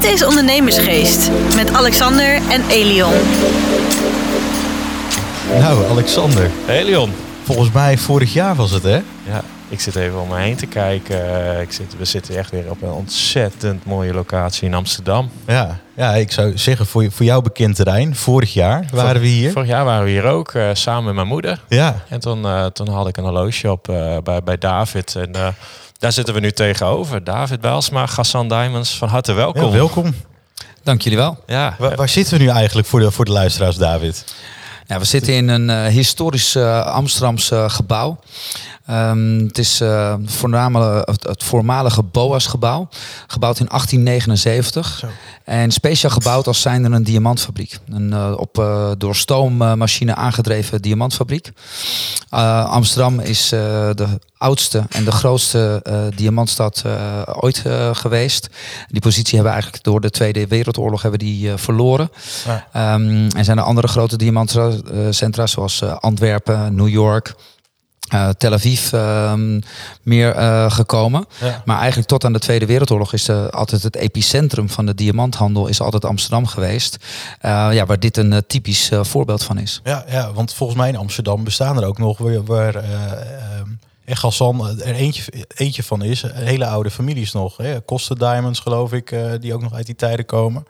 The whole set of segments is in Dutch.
Dit is Ondernemersgeest met Alexander en Elion. Nou, Alexander. Hey Leon. Volgens mij vorig jaar was het, hè? Ja, ik zit even om me heen te kijken. Ik zit, we zitten echt weer op een ontzettend mooie locatie in Amsterdam. Ja, ja ik zou zeggen voor, voor jou bekend terrein. Vorig jaar waren we hier. Vorig jaar waren we hier ook, eh, samen met mijn moeder. Ja, En toen, eh, toen had ik een horloge op eh, bij, bij David. En eh, daar zitten we nu tegenover. David Bijlsma, Gassan Diamonds, van harte welkom. ja, welkom. Dank jullie wel. Ja, Waar, waar zitten we nu eigenlijk voor de, voor de luisteraars, David? Ja, we zitten in een eh, historisch eh Amsterdams eh, gebouw. Ehm, het is eh, voornamelijk het, het voormalige BOA's-gebouw, gebouwd in 1879. Zo. En speciaal gebouwd als zijnde een diamantfabriek. Een eh, op, eh, door stoommachine aangedreven diamantfabriek. Eh, Amsterdam is eh, de oudste en de grootste eh, diamantstad eh, ooit eh, geweest. Die positie hebben we eigenlijk door de Tweede Wereldoorlog hebben die, verloren. Ja. Ehm, er zijn er andere grote diamantcentra zoals Antwerpen, New York, Tel Aviv ehm, meer gekomen. Ja. Maar eigenlijk tot aan de Tweede Wereldoorlog is altijd het epicentrum van de diamanthandel is altijd Amsterdam geweest. Ja, waar dit een typisch voorbeeld van is. Ja, ja, want volgens mij in Amsterdam bestaan er ook nog waar, waar ehm, echt Gassan er eentje, eentje van is. Hele oude families nog. Hè? Kosten Diamonds, geloof ik, eh, die ook nog uit die tijden komen.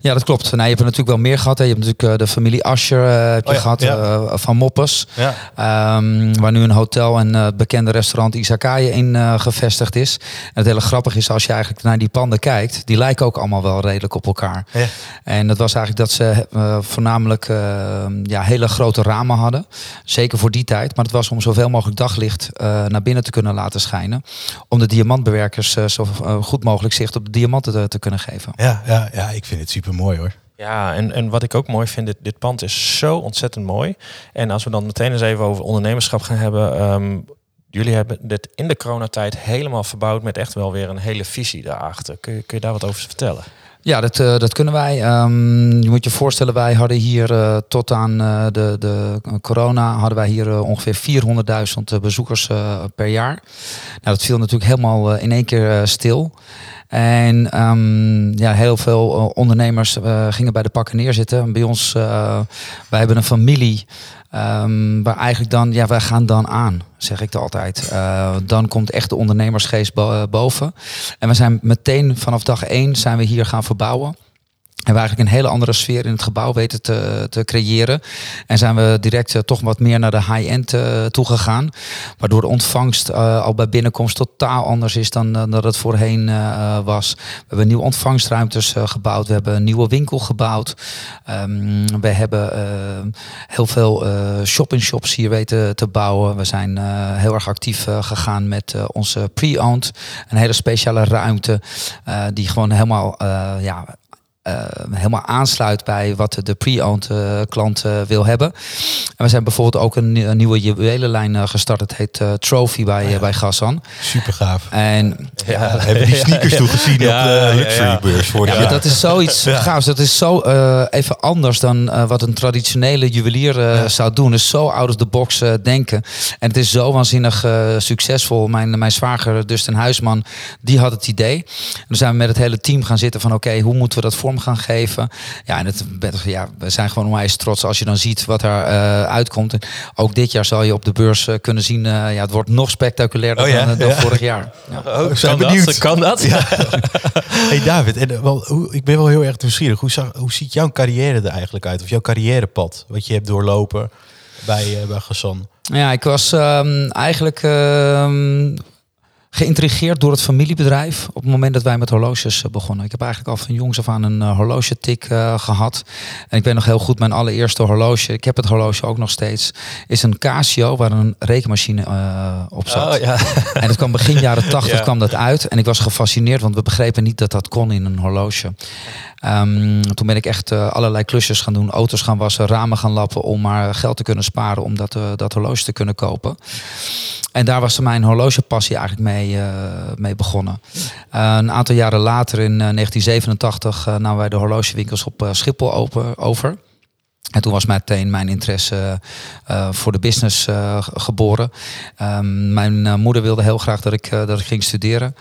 Ja, dat klopt. Nou, je hebt er natuurlijk wel meer gehad. Hè. Je hebt natuurlijk eh, de familie Ascher eh, heb je Oh ja, gehad, ja. eh, van Moppes. Ja, Ehm, waar nu een hotel en het bekende restaurant Izakaya in gevestigd is. En het hele grappige is als je eigenlijk naar die panden kijkt, die lijken ook allemaal wel redelijk op elkaar. ja. En dat was eigenlijk dat ze voornamelijk eh, ja, hele grote ramen hadden. Zeker voor die tijd. Maar het was om zoveel mogelijk daglicht eh, naar binnen te kunnen laten schijnen. Om de diamantbewerkers eh, zo eh, goed mogelijk zicht op de diamanten te, te kunnen geven. ja, ja, ja, ik vind het super mooi hoor. Ja, en, en wat ik ook mooi vind, dit, dit pand is zo ontzettend mooi. En als we dan meteen eens even over ondernemerschap gaan hebben. ehm, jullie hebben dit in de coronatijd helemaal verbouwd met echt wel weer een hele visie daarachter. Kun je, kun je daar wat over vertellen? Ja, dat, eh, dat kunnen wij. Ehm, je moet je voorstellen, wij hadden hier eh, tot aan eh, de, de corona hadden wij hier ongeveer 400.000 bezoekers per jaar. Nou, dat viel natuurlijk helemaal in één keer stil. En ehm, ja, heel veel eh, ondernemers eh, gingen bij de pakken neerzitten. Bij ons, eh, wij hebben een familie. ehm, waar eigenlijk dan, ja, wij gaan dan aan, zeg ik altijd. Dan komt echt de ondernemersgeest bo- boven. En we zijn meteen vanaf dag één zijn we hier gaan verbouwen. En we eigenlijk een hele andere sfeer in het gebouw weten te, te creëren. En zijn we direct eh, toch wat meer naar de high-end uh, toegegaan. Waardoor de ontvangst uh, al bij binnenkomst totaal anders is dan dat het voorheen was. We hebben nieuwe ontvangstruimtes gebouwd. We hebben een nieuwe winkel gebouwd. Um, we hebben heel veel shop-in-shops hier weten te bouwen. We zijn heel erg actief gegaan met onze pre-owned. Een hele speciale ruimte die gewoon helemaal ja, uh, helemaal aansluit bij wat de pre-owned uh, klant uh, wil hebben. En we zijn bijvoorbeeld ook een, een nieuwe juwelenlijn uh, gestart. Het heet Trophy bij, ja. bij Gassan. Super gaaf. En ja, ja hebben die sneakers toen gezien ja, op de luxury beurs voor ja, jaar. dat is zoiets gaafs. Dat is zo uh, even anders dan wat een traditionele juwelier zou doen. Dus zo out of the box denken. En het is zo waanzinnig succesvol. Mijn, mijn zwager Dustin Huisman, die had het idee. En dan zijn we met het hele team gaan zitten van oké, okay, hoe moeten we dat vorm gaan geven. Ja, en het, ja, we zijn gewoon onwijs trots als je dan ziet wat er uh, uitkomt. En ook dit jaar zal je op de beurs uh, kunnen zien, uh, ja, het wordt nog spectaculairder oh, ja? dan, dan ja. vorig jaar. Ja. Oh, kan, dat? kan dat? Ja. hey David, en, wel, hoe, ik ben wel heel erg nieuwsgierig. Hoe, zag, hoe ziet jouw carrière er eigenlijk uit? Of jouw carrièrepad, wat je hebt doorlopen bij, bij Gassan? Ja, ik was um, eigenlijk... Um, geïntrigeerd door het familiebedrijf op het moment dat wij met horloges uh, begonnen. Ik heb eigenlijk al van jongs af aan een uh, horlogetik uh, gehad. En ik weet nog heel goed, mijn allereerste horloge, ik heb het horloge ook nog steeds, is een Casio waar een rekenmachine op zat. Oh, ja. En het kwam begin jaren tachtig ja. kwam dat uit. En ik was gefascineerd, want we begrepen niet dat dat kon in een horloge. Um, toen ben ik echt allerlei klusjes gaan doen, auto's gaan wassen, ramen gaan lappen om maar geld te kunnen sparen om dat, dat horloge te kunnen kopen. En daar was mijn horlogepassie eigenlijk mee, uh, mee begonnen. Uh, een aantal jaren later, in uh, 1987, namen wij de horlogewinkels op Schiphol open, over. En toen was meteen mijn interesse uh, voor de business uh, geboren. Um, mijn uh, moeder wilde heel graag dat ik, dat ik ging studeren.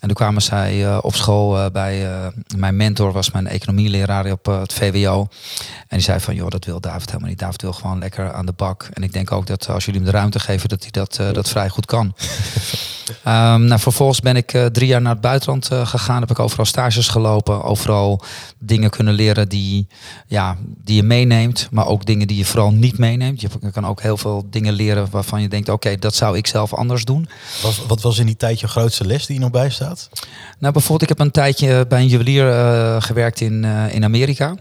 En toen kwamen zij op school bij mijn mentor, was mijn economieleraar op het VWO. En die zei van, joh, dat wil David helemaal niet. David wil gewoon lekker aan de bak. En ik denk ook dat als jullie hem de ruimte geven, dat hij dat, dat vrij goed kan. um, nou, vervolgens ben ik drie jaar naar het buitenland gegaan. Heb ik overal stages gelopen. Overal dingen kunnen leren die, ja, die je meeneemt maar ook dingen die je vooral niet meeneemt. Je kan ook heel veel dingen leren waarvan je denkt, oké, dat zou ik zelf anders doen. Wat, wat, was in die tijd je grootste les die je nog bij staat? Nou, bijvoorbeeld, ik heb een tijdje bij een juwelier uh, gewerkt in, uh, in Amerika.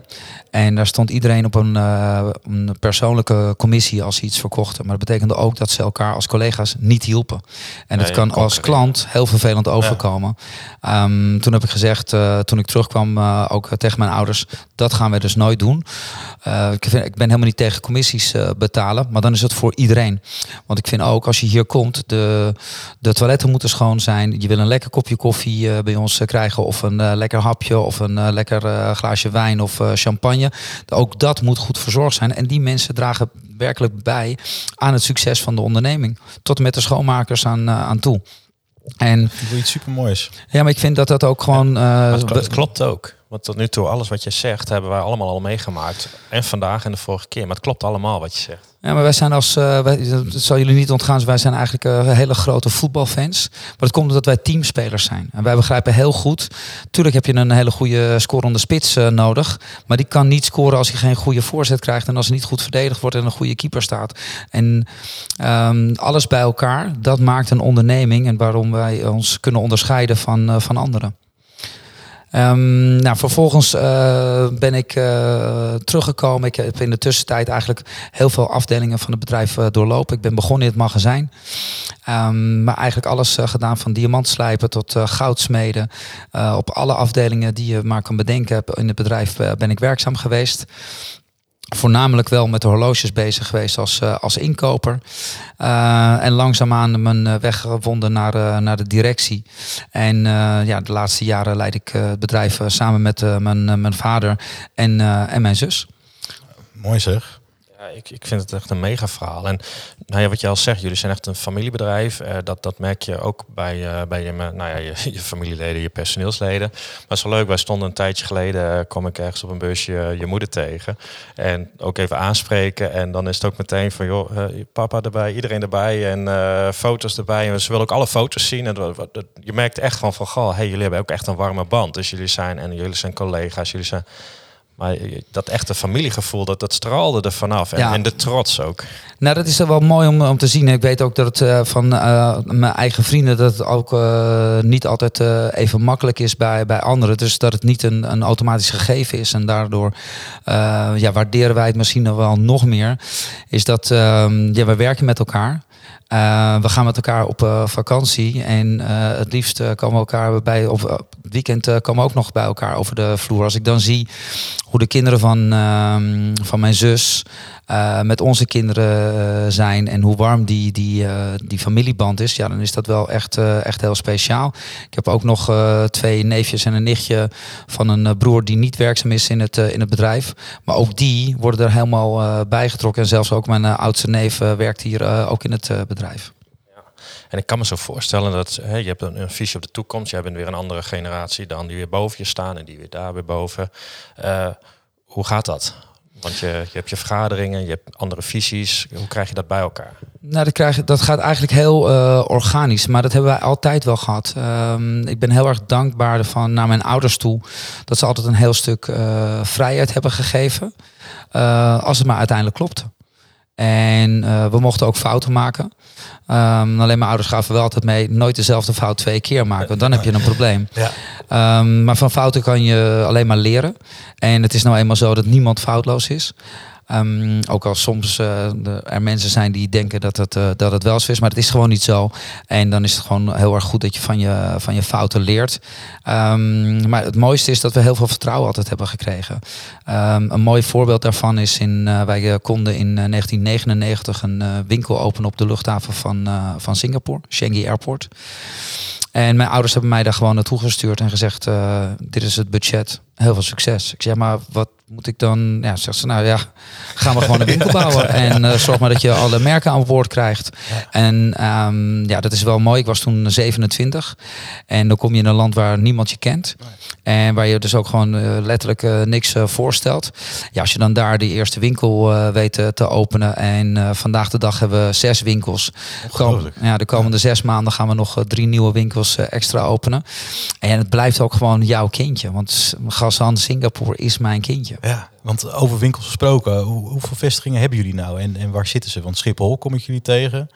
En daar stond iedereen op een, uh, een persoonlijke commissie als ze iets verkochten. Maar dat betekende ook dat ze elkaar als collega's niet hielpen. En dat kan als klant heel vervelend overkomen. Ja. Um, toen heb ik gezegd, uh, toen ik terugkwam, uh, ook tegen mijn ouders, dat gaan we dus nooit doen. Ik, vind, ik ben helemaal niet tegen commissies betalen, maar dan is het voor iedereen. Want ik vind ook, als je hier komt, de, de toiletten moeten schoon zijn. Je wil een lekker kopje koffie bij ons krijgen, of een lekker hapje, of een lekker glaasje wijn of champagne. Ook dat moet goed verzorgd zijn. En die mensen dragen werkelijk bij aan het succes van de onderneming. Tot met de schoonmakers aan, aan toe. En ik wil iets supermoois. Ja, maar ik vind dat dat ook gewoon. Ja, uh, het, klopt ook. Want tot nu toe, alles wat je zegt, hebben wij allemaal al meegemaakt. En vandaag en de vorige keer. Maar het klopt allemaal wat je zegt. Ja, maar wij zijn als, uh, wij, dat zal jullie niet ontgaan, wij zijn eigenlijk uh, hele grote voetbalfans. Maar dat komt omdat wij teamspelers zijn. En wij begrijpen heel goed, tuurlijk heb je een hele goede scorende spits uh, nodig. Maar die kan niet scoren als hij geen goede voorzet krijgt en als hij niet goed verdedigd wordt en een goede keeper staat. En um, alles bij elkaar, dat maakt een onderneming en waarom wij ons kunnen onderscheiden van, van anderen. Um, nou, vervolgens uh, ben ik uh, teruggekomen. Ik heb in de tussentijd eigenlijk heel veel afdelingen van het bedrijf uh, doorlopen. Ik ben begonnen in het magazijn. Um, maar eigenlijk alles gedaan van diamantslijpen tot goudsmeden. op alle afdelingen die je maar kan bedenken in het bedrijf ben ik werkzaam geweest voornamelijk wel met de horloges bezig geweest als, uh, als inkoper. Uh, en langzaamaan mijn eh, weg gevonden naar, naar de directie. En ja, de laatste jaren leid ik het bedrijf samen met mijn, mijn vader en, en mijn zus. Mooi zeg ik, ik vind het echt een mega verhaal. En nou ja, wat je al zegt, jullie zijn echt een familiebedrijf. Uh, dat, dat merk je ook bij, uh, bij je, nou ja, je, familieleden, je personeelsleden. Maar wel leuk, wij stonden een tijdje geleden, uh, kwam ik ergens op een busje je moeder tegen. En ook even aanspreken. En dan is het ook meteen van, joh, papa erbij, iedereen erbij. En foto's erbij. En ze willen ook alle foto's zien. En dat, dat, je merkt echt van, van, goh, hey, jullie hebben ook echt een warme band. Dus jullie zijn, en jullie zijn collega's, jullie zijn maar dat echte familiegevoel, dat, dat straalde er vanaf. En, ja. en de trots ook. Nou, dat is wel mooi om, om te zien. Ik weet ook dat het uh, van uh, mijn eigen vrienden... dat het ook uh, niet altijd even makkelijk is bij, bij anderen. Dus dat het niet een, een automatisch gegeven is. En daardoor ja, waarderen wij het misschien wel nog meer. Is dat ehm, ja, we werken met elkaar... Uh, we gaan met elkaar op uh, vakantie en uh, het liefst komen we elkaar bij op het weekend komen we ook nog bij elkaar over de vloer. Als ik dan zie hoe de kinderen van, ehm, van mijn zus met onze kinderen zijn en hoe warm die, die, die familieband is, ja, dan is dat wel echt, echt heel speciaal. Ik heb ook nog twee neefjes en een nichtje van een broer die niet werkzaam is in het, in het bedrijf. Maar ook die worden er helemaal bijgetrokken. En zelfs ook mijn oudste neef werkt hier ook in het bedrijf. En ik kan me zo voorstellen dat hè, je hebt een, visie op de toekomst. Je bent weer een andere generatie dan die weer boven je staan en die weer daar weer boven. Hoe gaat dat? Want je, je hebt je vergaderingen, je hebt andere visies. Hoe krijg je dat bij elkaar? Nou, dat, krijg, dat gaat eigenlijk heel uh, organisch. Maar dat hebben wij altijd wel gehad. Um, ik ben heel erg dankbaar van naar mijn ouders toe. Dat ze altijd een heel stuk uh, vrijheid hebben gegeven. Uh, als het maar uiteindelijk klopte. En uh, we mochten ook fouten maken. Um, alleen mijn ouders gaven wel altijd mee, nooit dezelfde fout twee keer maken. Want dan heb je een probleem. Ja. Um, maar van fouten kan je alleen maar leren. En het is nou eenmaal zo dat niemand foutloos is. Um, ook al soms uh, er mensen zijn die denken dat het, uh, dat het wel zo is, maar het is gewoon niet zo. En dan is het gewoon heel erg goed dat je van je, van je fouten leert. Um, maar het mooiste is dat we heel veel vertrouwen altijd hebben gekregen. Um, een mooi voorbeeld daarvan is in, uh, wij konden in 1999 een winkel openen op de luchthaven van, van Singapore, Changi Airport. En mijn ouders hebben mij daar gewoon naartoe gestuurd en gezegd: eh, Dit is het budget. Heel veel succes. Ik zeg maar, wat moet ik dan? Ja, zegt ze, nou ja, gaan we gewoon een winkel bouwen. En uh, zorg maar dat je alle merken aan boord krijgt. En um, ja, dat is wel mooi. Ik was toen 27. En dan kom je in een land waar niemand je kent. En waar je dus ook gewoon uh, letterlijk uh, niks voorstelt. Ja, als je dan daar die eerste winkel weet te openen. En vandaag de dag hebben we zes winkels. Kom, ja, de komende zes maanden gaan we nog drie nieuwe winkels extra openen. En het blijft ook gewoon jouw kindje. Want Gazan Singapore is mijn kindje. Ja, want over winkels gesproken, hoe, hoeveel vestigingen hebben jullie nou en, en waar zitten ze? Want Schiphol kom ik jullie tegen.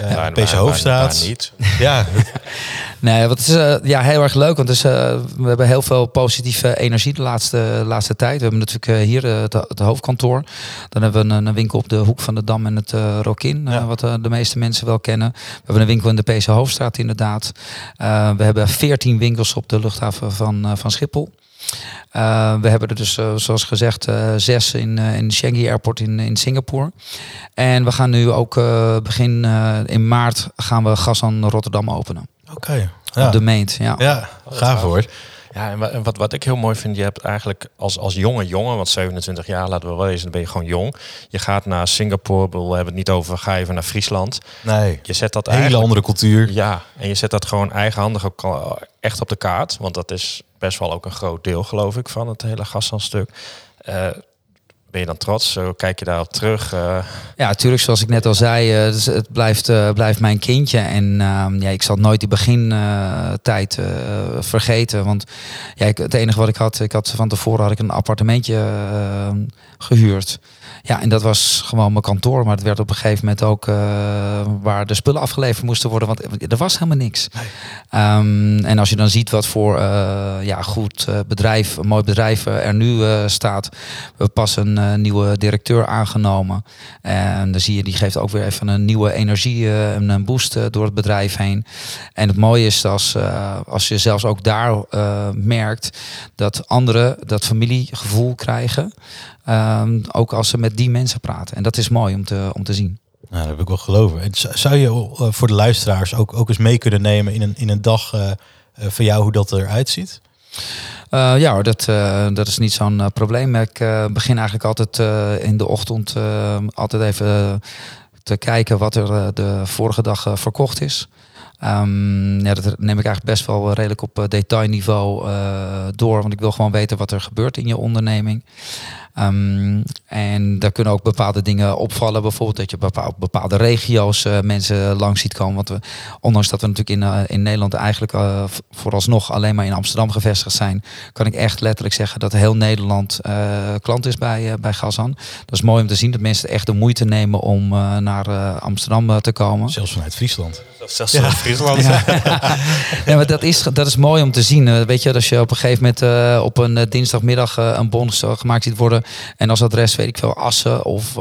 Uh, ja, PC Hoofdstraat. niet. Ja. nee, wat is uh, ja, heel erg leuk. Want dus, uh, we hebben heel veel positieve energie de laatste, laatste tijd. We hebben natuurlijk hier het, het, hoofdkantoor. Dan hebben we een, een, winkel op de hoek van de Dam en het Rokin. Ja. wat de meeste mensen wel kennen. We hebben een winkel in de PC Hoofdstraat inderdaad. we hebben veertien winkels op de luchthaven van, van Schiphol. Uh, we hebben er dus, uh, zoals gezegd, uh, zes in, in Shanghai Airport in, in Singapore. En we gaan nu ook begin in maart gaan we gas aan Rotterdam openen. Oké. Okay, ja. Op de meent, ja. Ja, gaaf hoor. Ja, en wat, wat ik heel mooi vind, je hebt eigenlijk als, als jonge jongen, want 27 jaar laten we wel eens, dan ben je gewoon jong. Je gaat naar Singapore, we hebben het niet over, ga even naar Friesland. Nee. Je zet dat hele andere cultuur. Ja, en je zet dat gewoon eigenhandig ook echt op de kaart, want dat is best wel ook een groot deel, geloof ik, van het hele gaststuk. Ben je dan trots? Zo kijk je daarop terug? Uh... Ja, natuurlijk. Zoals ik net al zei, uh, dus het blijft, uh, blijft mijn kindje. En ja, ik zal nooit die begintijd vergeten. Want ja, ik, het enige wat ik had, ik had van tevoren had ik een appartementje gehuurd. Ja, en dat was gewoon mijn kantoor. Maar het werd op een gegeven moment ook waar de spullen afgeleverd moesten worden. Want er was helemaal niks. Nee. Um, en als je dan ziet wat voor ja, goed bedrijf, een mooi bedrijf er nu staat. We pas een nieuwe directeur aangenomen. En dan zie je, die geeft ook weer even een nieuwe energie en een boost door het bedrijf heen. En het mooie is als, als je zelfs ook daar merkt dat anderen dat familiegevoel krijgen. Um, ook als ze met die mensen praten. En dat is mooi om te, om te zien. Nou, dat heb ik wel geloven. En zou je voor de luisteraars ook, ook eens mee kunnen nemen in een, in een dag van jou hoe dat eruit ziet? Uh, ja, dat, uh, dat is niet zo'n uh, probleem. Ik begin eigenlijk altijd in de ochtend altijd even te kijken wat er de vorige dag verkocht is. Um, ja, dat neem ik eigenlijk best wel redelijk op detailniveau door. Want ik wil gewoon weten wat er gebeurt in je onderneming. Um, en daar kunnen ook bepaalde dingen opvallen. Bijvoorbeeld dat je op bepaalde regio's uh, mensen langs ziet komen. Want we, ondanks dat we natuurlijk in, uh, in Nederland eigenlijk uh, vooralsnog alleen maar in Amsterdam gevestigd zijn, kan ik echt letterlijk zeggen dat heel Nederland klant is bij, bij Gazan. Dat is mooi om te zien dat mensen echt de moeite nemen om naar Amsterdam te komen. Zelfs vanuit Friesland. Zelfs vanuit Friesland. Ja. Ja, maar dat is, dat is mooi om te zien. weet je, als je op een gegeven moment op een dinsdagmiddag een bon gemaakt ziet worden en als adres, weet ik veel, Assen of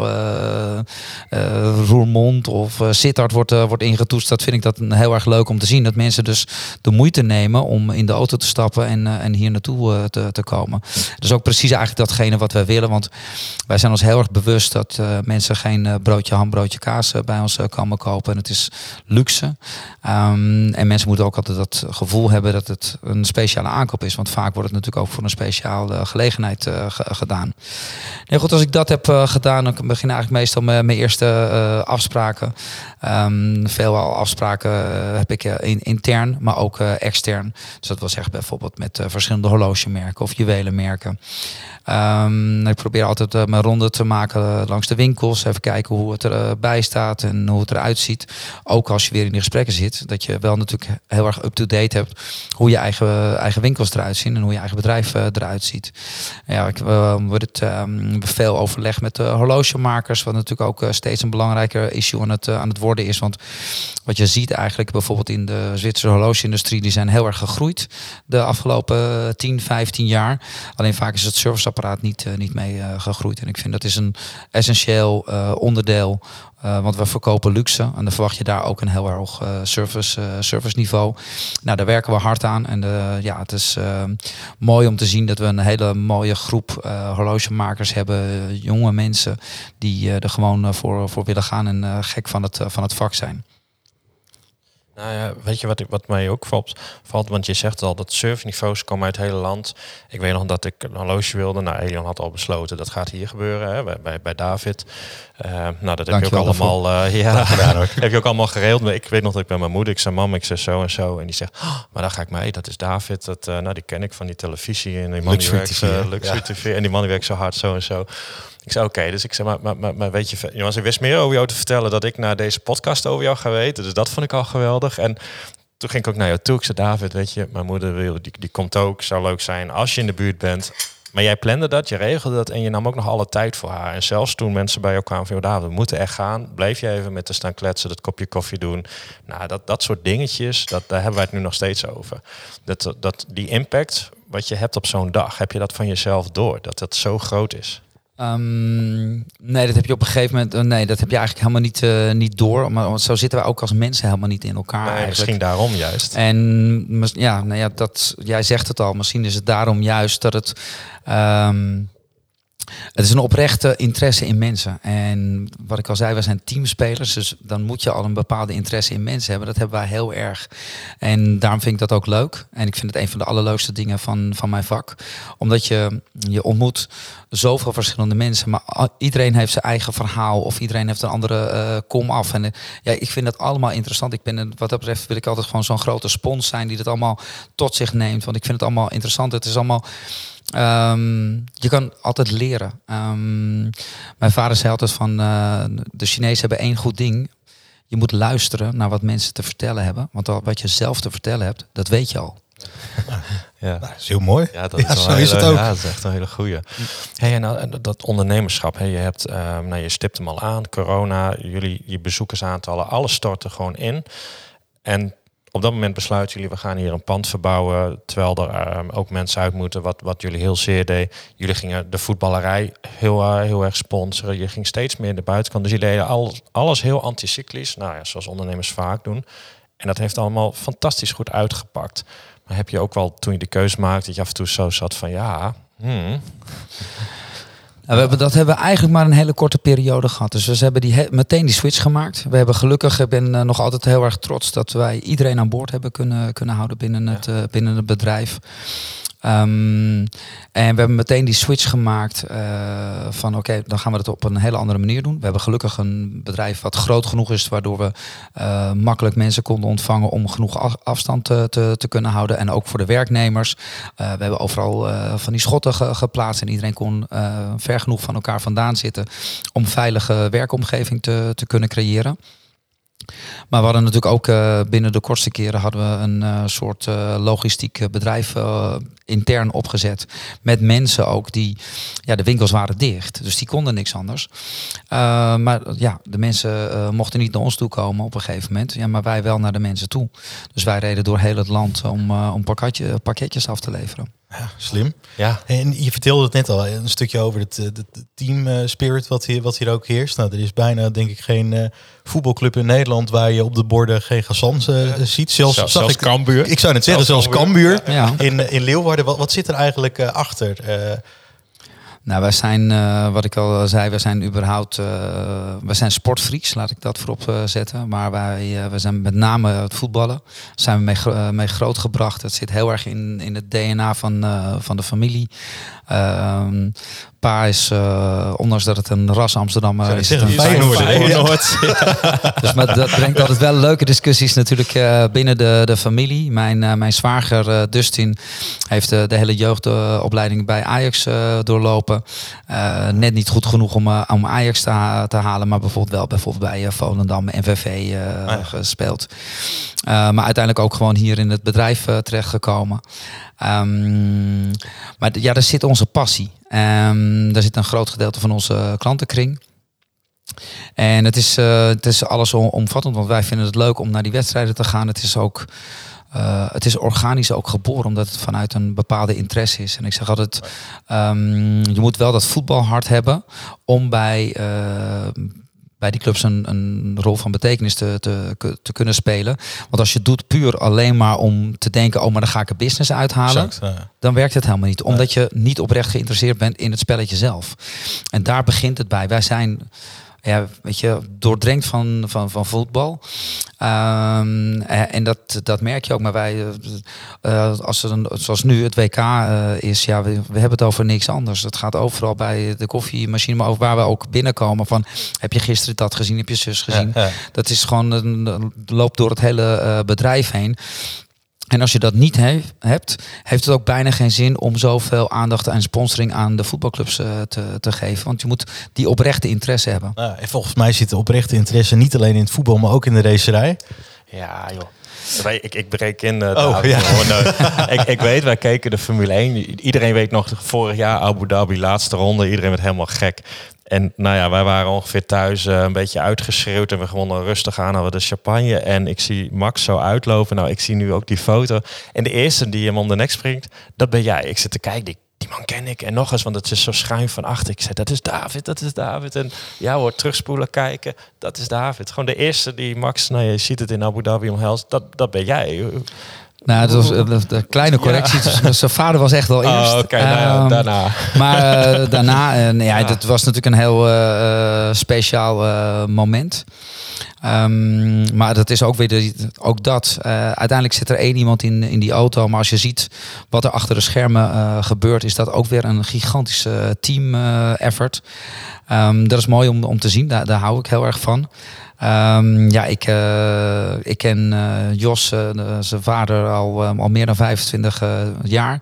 Roermond of Sittard wordt, wordt ingetoetst. Dat vind ik dat heel erg leuk om te zien. Dat mensen dus de moeite nemen om in de auto te stappen en, en hier naartoe te, te komen. Dat is ook precies eigenlijk datgene wat wij willen. Want wij zijn ons heel erg bewust dat mensen geen broodje ham, broodje kaas bij ons komen kopen. En het is luxe. Um, en mensen moeten ook altijd dat gevoel hebben dat het een speciale aankoop is. Want vaak wordt het natuurlijk ook voor een speciale gelegenheid gedaan. Nee, goed, als ik dat heb uh, gedaan, dan begin ik eigenlijk meestal met mijn eerste uh, afspraken. Um, veel afspraken heb ik in, intern, maar ook extern. Dus dat wil zeggen bijvoorbeeld met verschillende horlogemerken of juwelenmerken. Um, ik probeer altijd mijn ronde te maken langs de winkels. Even kijken hoe het erbij staat en hoe het eruit ziet. Ook als je weer in de gesprekken zit. Dat je wel natuurlijk heel erg up-to-date hebt hoe je eigen, eigen winkels eruit zien en hoe je eigen bedrijf eruit ziet. Ja, ik word het um, veel overleg met de horlogemakers, wat natuurlijk ook uh, steeds een belangrijker issue aan het, aan het worden is. Want wat je ziet eigenlijk bijvoorbeeld in de Zwitserse horlogeindustrie, die zijn heel erg gegroeid de afgelopen 10, 15 jaar. Alleen vaak is het serviceapparaat niet, niet mee gegroeid. En ik vind dat is een essentieel onderdeel uh, want we verkopen luxe en dan verwacht je daar ook een heel erg uh, service, uh, service niveau. Nou, daar werken we hard aan. En ja, het is mooi om te zien dat we een hele mooie groep horlogemakers hebben. Jonge mensen die er gewoon voor, voor willen gaan en gek van het, van het vak zijn. Nou ja, weet je wat, wat mij ook valt, valt? Want je zegt al dat surfniveaus komen uit het hele land. Ik weet nog dat ik een horloge wilde. Nou, Elian had al besloten dat gaat hier gebeuren hè, bij, bij David. Uh, nou, dat heb je ook allemaal. Uh, ja, heb je ook allemaal geregeld. Ik weet nog dat ik bij mijn moeder. Ik zei, mam, ik zeg zo en zo. En die zegt, oh, maar daar ga ik mee. Dat is David. Dat, uh, nou, die ken ik van die televisie en die man die werkt, Luxury TV. En die man die werkt zo hard zo en zo. Ik zei oké, dus ik zei, maar, maar, maar, weet je, jongens, ik wist meer over jou te vertellen dat ik naar deze podcast over jou ga weten. Dus dat vond ik al geweldig. En toen ging ik ook naar jou toe. Ik zei, David, weet je, mijn moeder wil, die, die komt ook. Zou leuk zijn als je in de buurt bent. Maar jij plande dat, je regelde dat en je nam ook nog alle tijd voor haar. En zelfs toen mensen bij jou kwamen van, we moeten echt gaan. Bleef je even met te staan kletsen, dat kopje koffie doen. Nou, dat, dat soort dingetjes, dat, daar hebben wij het nu nog steeds over. Dat, dat, die impact wat je hebt op zo'n dag, heb je dat van jezelf door? Dat dat zo groot is? Um, nee, dat heb je op een gegeven moment. Uh, nee, dat heb je eigenlijk helemaal niet, uh, niet door. Maar zo zitten wij ook als mensen helemaal niet in elkaar. Nee, misschien daarom juist. En ja, nou ja, dat, jij zegt het al. Misschien is het daarom juist dat het. Um, het is een oprechte interesse in mensen. En wat ik al zei, we zijn teamspelers. Dus dan moet je al een bepaalde interesse in mensen hebben. Dat hebben wij heel erg. En daarom vind ik dat ook leuk. En ik vind het een van de allerleukste dingen van, van mijn vak. Omdat je, je ontmoet zoveel verschillende mensen. Maar iedereen heeft zijn eigen verhaal. Of iedereen heeft een andere uh, kom af. En uh, ja, ik vind dat allemaal interessant. Ik ben, wat dat betreft wil ik altijd gewoon zo'n grote spons zijn. Die dat allemaal tot zich neemt. Want ik vind het allemaal interessant. Het is allemaal Um, je kan altijd leren. Um, mijn vader zei altijd van uh, de Chinezen hebben één goed ding. Je moet luisteren naar wat mensen te vertellen hebben. Want wat je zelf te vertellen hebt, dat weet je al. Ja, nou, dat is heel mooi. Ja, dat is, zo is het ook. Ja, dat is echt een hele goede. Hey, en nou, dat ondernemerschap, hey, je hebt, um, nou, je stipt hem al aan, corona, jullie, je bezoekersaantallen, alles storten gewoon in. En op dat moment besluiten jullie, we gaan hier een pand verbouwen. Terwijl er ehm, ook mensen uit moeten, wat, wat jullie heel zeer deed. Jullie gingen de voetballerij heel, uh, heel erg sponsoren. Je ging steeds meer de buitenkant. Dus jullie deden alles, alles heel anticyclisch. Nou ja, zoals ondernemers vaak doen. En dat heeft allemaal fantastisch goed uitgepakt. Maar heb je ook wel, toen je de keuze maakte, dat je af en toe zo zat van ja... Hmm. We hebben, dat hebben we eigenlijk maar een hele korte periode gehad. Dus we hebben die meteen die switch gemaakt. We hebben gelukkig, ik ben uh, nog altijd heel erg trots dat wij iedereen aan boord hebben kunnen, kunnen houden binnen het, uh, binnen het bedrijf. Um, en we hebben meteen die switch gemaakt uh, van oké, dan gaan we het op een hele andere manier doen. We hebben gelukkig een bedrijf wat groot genoeg is, waardoor we uh, makkelijk mensen konden ontvangen om genoeg afstand te, te, kunnen houden. En ook voor de werknemers. Uh, we hebben overal van die schotten ge geplaatst en iedereen kon ver genoeg van elkaar vandaan zitten om veilige werkomgeving te, te kunnen creëren. Maar we hadden natuurlijk ook uh, binnen de kortste keren hadden we een uh, soort uh, logistiek bedrijf intern opgezet. Met mensen ook die, ja, de winkels waren dicht. Dus die konden niks anders. maar ja, de mensen mochten niet naar ons toe komen op een gegeven moment. Ja, maar wij wel naar de mensen toe. Dus wij reden door heel het land om, om pakketje, pakketjes af te leveren. Ja, slim. Ja. En je vertelde het net al, een stukje over het, eh, de, team eh, spirit wat hier, wat hier ook heerst. Nou, er is bijna denk ik geen uh, voetbalclub in Nederland waar je op de borden geen Gassans uh, ziet. Zelfs, zelfs, zelfs ik, Kambuur. Ik zou net zeggen, zelfs Cambuur ja. in, in Leeuwarden. Wat, wat zit er eigenlijk achter? Nou, wij zijn, uh, wat ik al zei, wij zijn überhaupt, uh, wij zijn sportfreaks, laat ik dat voorop uh, zetten. Maar wij, wij zijn met name het voetballen, zijn we mee, mee grootgebracht. Het zit heel erg in, in het DNA van, van de familie. Ehm, pa is, ondanks dat het een ras Amsterdammer is, het een Feyenoord. dus maar dat brengt altijd wel leuke discussies natuurlijk binnen de, de familie. Mijn, mijn zwager Dustin heeft de hele jeugdopleiding bij Ajax doorlopen. Net niet goed genoeg om, om Ajax te, te, halen, maar bijvoorbeeld wel bijvoorbeeld bij Volendam en VV ah, gespeeld. maar uiteindelijk ook gewoon hier in het bedrijf terechtgekomen. Um, maar ja, daar zit onze passie. Um, daar zit een groot gedeelte van onze klantenkring. En het is, uh, het is alles omvattend, want wij vinden het leuk om naar die wedstrijden te gaan. Het is ook uh, het is organisch ook geboren, omdat het vanuit een bepaalde interesse is. En ik zeg altijd, um, je moet wel dat voetbalhart hebben om bij, uh, bij die clubs een, een rol van betekenis te, te, te, kunnen spelen. Want als je het doet puur alleen maar om te denken, oh maar dan ga ik een business uithalen, dan werkt het helemaal niet. Omdat je niet oprecht geïnteresseerd bent in het spelletje zelf. En daar begint het bij. Wij zijn ja, weet je, doordrenkt van, van, van voetbal. Um, en dat, dat merk je ook. Maar wij, uh, als er een, zoals nu het WK uh, is, ja, we, we, hebben het over niks anders. Het gaat overal bij de koffiemachine, maar over waar we ook binnenkomen. Van, heb je gisteren dat gezien? Heb je zus gezien? Ja, ja. Dat is gewoon, een, loopt door het hele uh, bedrijf heen. En als je dat niet he hebt, heeft het ook bijna geen zin om zoveel aandacht en sponsoring aan de voetbalclubs uh, te, te, geven. Want je moet die oprechte interesse hebben. Nou, en volgens mij zit de oprechte interesse niet alleen in het voetbal, maar ook in de racerij. Ja, joh. Ik, ik breek in. Uh, oh, ja. uh, ik, ik weet, wij keken de Formule 1. Iedereen weet nog, vorig jaar Abu Dhabi, laatste ronde. Iedereen werd helemaal gek. En nou ja, wij waren ongeveer thuis uh, een beetje uitgeschreeuwd en we gewoon rustig aan hadden de champagne. En ik zie Max zo uitlopen. Nou, ik zie nu ook die foto. En de eerste die hem om de nek springt, dat ben jij. Ik zit te kijken, die, die man ken ik. En nog eens, want het is zo schuin van achter. Ik zei, dat is David, dat is David. En ja hoor, terugspoelen, kijken, dat is David. Gewoon de eerste die Max, nou je ziet het in Abu Dhabi omhelst, dat, dat ben jij. Nou, dat was een kleine correctie. Dus zijn vader was echt wel oh, eerst. Oh, Oké, okay, nou, um, daarna. Maar uh, daarna, uh, ja, ja, dat was natuurlijk een heel uh, speciaal moment. Um, maar dat is ook weer de, ook dat. uiteindelijk zit er één iemand in, in die auto. Maar als je ziet wat er achter de schermen gebeurt, is dat ook weer een gigantische team effort. Um, dat is mooi om, om te zien. Daar, daar hou ik heel erg van. Um, ja, ik, uh, ik ken uh, Jos, uh, zijn vader, al, al meer dan 25 jaar.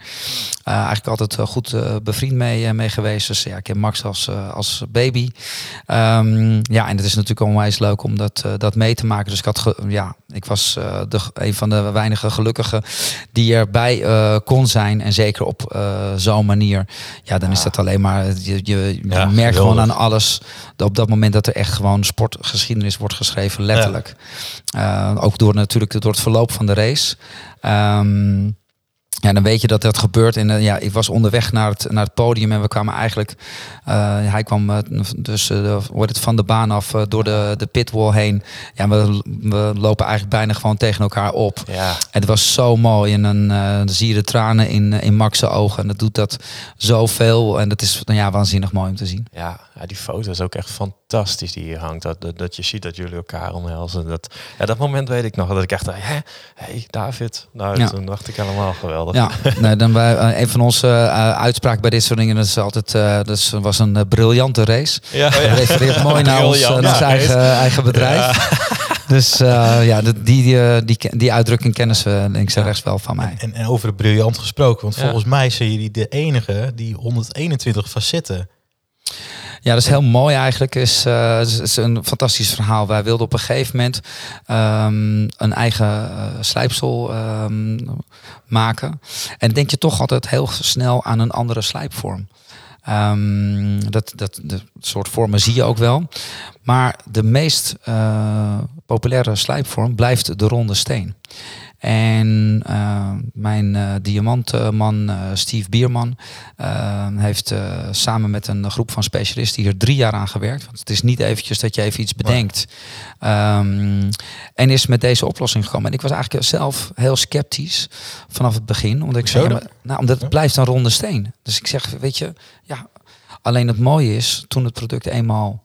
eigenlijk altijd goed bevriend mee, mee geweest. Dus ja, ik ken Max als, als baby. Um, ja, en het is natuurlijk onwijs leuk om dat, dat mee te maken. Dus ik, had ja, ik was de, een van de weinige gelukkigen die erbij kon zijn. En zeker op zo'n manier. Ja, dan is dat alleen maar... Je, je, je merkt gewoon aan alles op dat moment dat er echt gewoon sportgeschiedenis wordt geschreven, letterlijk. Ja. Uh, ook door natuurlijk door het verloop van de race. Um, ja, dan weet je dat dat gebeurt. En uh, ja, ik was onderweg naar het, naar het podium en we kwamen eigenlijk. Uh, hij kwam uh, dus wordt het van de baan af door de, de pitwall heen. Ja, we, we lopen eigenlijk bijna gewoon tegen elkaar op. Ja. En het was zo mooi. En dan, dan zie je de tranen in, in Max' ogen. En dat doet dat zoveel. En dat is nou ja, waanzinnig mooi om te zien. Ja, ja, die foto is ook echt fantastisch die hier hangt. Dat, dat, dat je ziet dat jullie elkaar omhelzen. Dat, ja, dat moment weet ik nog. Dat ik echt dacht, hé, hey, David. Nou, ja. toen dacht ik helemaal geweldig. Ja, nee, dan bij, uh, een van onze uh, uitspraken bij dit soort dingen, dat is altijd, uh, dat was een briljante race. Ja, oh, ja. refereert mooi naar ons, naar eigen, eigen bedrijf. Dus ja, die, die, die, die uitdrukking kennen ze links en rechts wel van mij. En, en over het briljant gesproken, want volgens mij zijn jullie de enige die 121 facetten ja, dat is heel mooi eigenlijk. Is, uh, is een fantastisch verhaal. Wij wilden op een gegeven moment um, een eigen uh, slijpsel um, maken. En denk je toch altijd heel snel aan een andere slijpvorm. Um, dat, dat, dat soort vormen zie je ook wel. Maar de meest uh, populaire slijpvorm blijft de ronde steen. En uh, mijn uh, diamantman uh, Steve Bierman heeft samen met een groep van specialisten hier drie jaar aan gewerkt. Want het is niet eventjes dat je even iets bedenkt. Um, en is met deze oplossing gekomen. En ik was eigenlijk zelf heel sceptisch vanaf het begin. Omdat ik zei, ja, nou, omdat het blijft een ronde steen. Dus ik zeg, weet je, ja, alleen het mooie is, toen het product eenmaal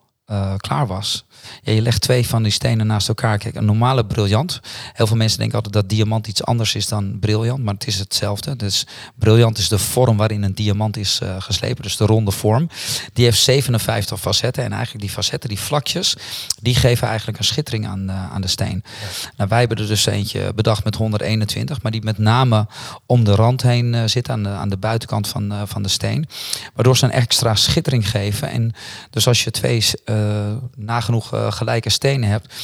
klaar was, ja, je legt twee van die stenen naast elkaar. Kijk, een normale briljant. Heel veel mensen denken altijd dat diamant iets anders is dan briljant, maar het is hetzelfde. Dus briljant is de vorm waarin een diamant is uh, geslepen, dus de ronde vorm. Die heeft 57 facetten en eigenlijk die facetten, die vlakjes, die geven eigenlijk een schittering aan, uh, aan de steen. Nou, wij hebben er dus eentje bedacht met 121, maar die met name om de rand heen uh, zit, aan de, aan de buitenkant van, van de steen. Waardoor ze een extra schittering geven. En dus als je twee nagenoeg gelijke stenen hebt,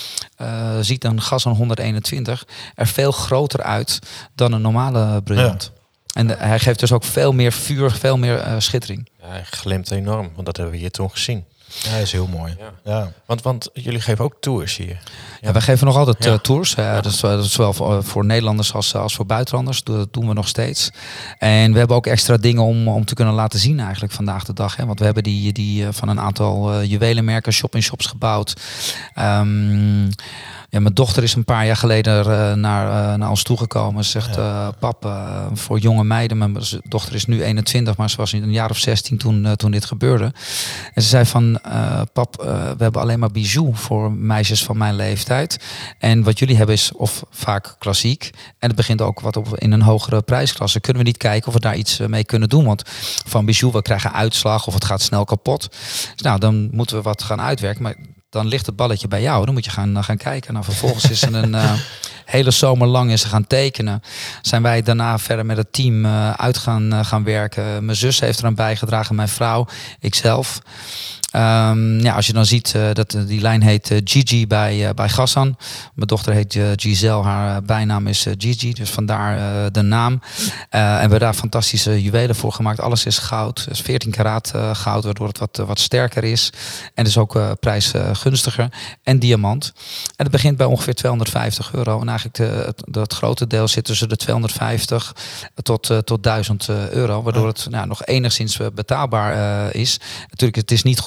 uh, ziet een gas van 121 er veel groter uit dan een normale briljant. En hij geeft dus ook veel meer vuur, veel meer uh, schittering. Ja, hij glimt enorm, want dat hebben we hier toen gezien. Ja, hij is heel mooi. Ja. ja. Want, want jullie geven ook tours hier. Ja, wij geven nog altijd ja. tours. dat, is, dat is zowel voor, voor Nederlanders als, als voor buitenlanders. Dat doen we nog steeds. En we hebben ook extra dingen om, om te kunnen laten zien eigenlijk vandaag de dag. Hè. Want we hebben die, die van een aantal juwelenmerken, shop-in-shops gebouwd. Um, ja, mijn dochter is een paar jaar geleden uh, naar, uh, naar ons toegekomen. Ze zegt, uh, pap, voor jonge meiden, mijn dochter is nu 21, maar ze was in een jaar of 16 toen, toen dit gebeurde. En ze zei van, pap, we hebben alleen maar bijou voor meisjes van mijn leeftijd. En wat jullie hebben is of vaak klassiek. En het begint ook wat op, in een hogere prijsklasse. Kunnen we niet kijken of we daar iets mee kunnen doen? Want van bijou, we krijgen uitslag of het gaat snel kapot. Dus nou, dan moeten we wat gaan uitwerken. Maar dan ligt het balletje bij jou. Dan moet je gaan, gaan kijken. Nou, vervolgens is er een uh, hele zomer lang is gaan tekenen. Zijn wij daarna verder met het team uh, uit gaan, uh, gaan werken. Mijn zus heeft eraan bijgedragen, mijn vrouw, ikzelf. Um, ja, als je dan ziet uh, dat die lijn heet uh, Gigi bij, bij Gassan. Mijn dochter heet Giselle, haar bijnaam is Gigi, dus vandaar de naam. en we hebben daar fantastische juwelen voor gemaakt. Alles is goud, is 14 karaat goud, waardoor het wat, wat sterker is. En dus ook prijsgunstiger. en diamant. En het begint bij ongeveer 250 euro. En eigenlijk de, het, grote deel zit tussen de 250 tot, tot 1000 euro. Waardoor het nou, nog enigszins betaalbaar is. Natuurlijk, het is niet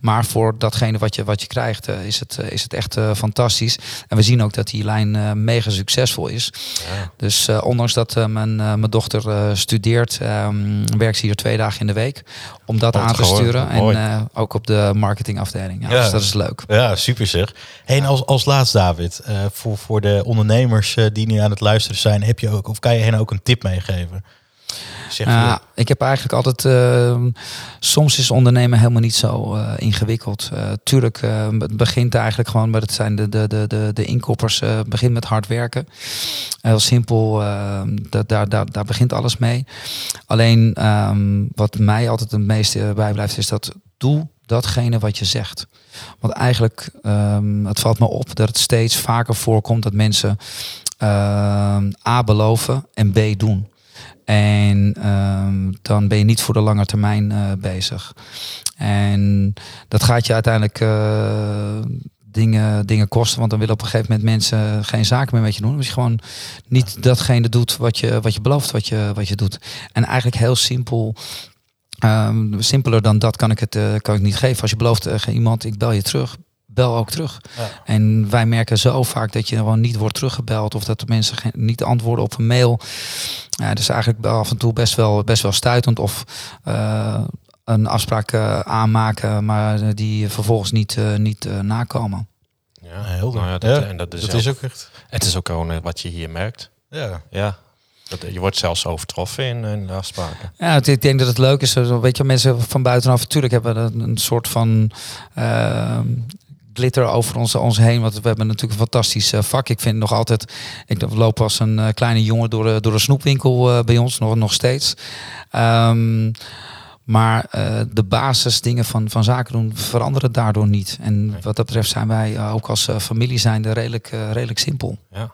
maar voor datgene wat je, wat je krijgt uh, is, het, uh, is het echt uh, fantastisch. En we zien ook dat die lijn mega succesvol is. Ja. Dus ondanks dat mijn, mijn dochter studeert, um, werkt ze hier twee dagen in de week. Om dat aan te sturen. En ook op de marketingafdeling. Ja, ja, Dus dat is leuk. Ja, super zeg. Hey, en als, als laatst David, voor, voor de ondernemers die nu aan het luisteren zijn, heb je ook, of kan je hen ook een tip meegeven? Uh, ik heb eigenlijk altijd. Uh, soms is ondernemen helemaal niet zo uh, ingewikkeld. Eh, tuurlijk, het begint eigenlijk gewoon met het zijn de, de, de, de, de inkoppers. Het begint met hard werken. Heel simpel, ehm, dat, daar, daar, daar begint alles mee. Alleen ehm, wat mij altijd het meeste bijblijft, is dat doe datgene wat je zegt. Want eigenlijk, um, het valt me op dat het steeds vaker voorkomt dat mensen A beloven en B doen. En um, dan ben je niet voor de lange termijn uh, bezig. En dat gaat je uiteindelijk uh, dingen, dingen kosten. Want dan willen op een gegeven moment mensen geen zaken meer met je doen. Als je gewoon niet datgene doet wat je, wat je belooft, wat je, wat je doet. En eigenlijk heel simpel. Um, simpeler dan dat kan ik het uh, kan ik niet geven. Als je belooft uh, iemand, ik bel je terug bel ook terug. Ja. En wij merken zo vaak dat je gewoon niet wordt teruggebeld of dat de mensen geen, niet antwoorden op een mail. Ja, dus eigenlijk af en toe best wel, best wel stuitend of uh, een afspraak uh, aanmaken, maar die vervolgens niet, uh, niet nakomen. Ja, heel nou ja, dat, ja, en dat, is, dat is ook echt. Het is ook gewoon wat je hier merkt. Ja. Ja, dat, je wordt zelfs overtroffen in, in afspraken. Ja, ik denk dat het leuk is. Weet je, mensen van buitenaf natuurlijk hebben een, een soort van uh, glitter over ons, ons heen. Want we hebben natuurlijk een fantastisch uh, vak. Ik vind nog altijd, ik loop als een uh, kleine jongen door, de, door een snoepwinkel uh, bij ons, nog, nog steeds. Um, maar de basisdingen van, van zaken doen veranderen daardoor niet. En nee. wat dat betreft zijn wij ook als familie zijnde redelijk, redelijk simpel. Ja.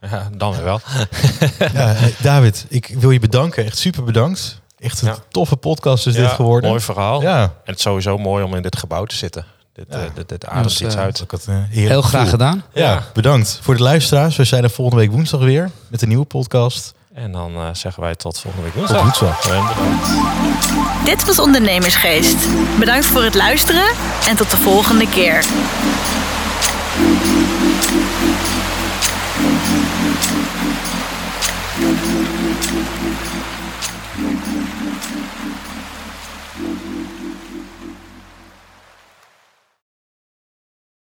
Ja, dan weer wel. ja, David, ik wil je bedanken. Echt super bedankt. Echt een ja. toffe podcast is ja, dit geworden. Mooi verhaal. Ja. En het is sowieso mooi om in dit gebouw te zitten. Dit, ja. uh, dit, dit ademt dus, iets uh, uit. Uh, Heel graag gevoel. gedaan. Ja, ja, bedankt voor de luisteraars. We zijn er volgende week woensdag weer met een nieuwe podcast. En dan uh, zeggen wij tot volgende week woensdag. Tot woensdag. En bedankt. Dit was Ondernemersgeest. Bedankt voor het luisteren en tot de volgende keer.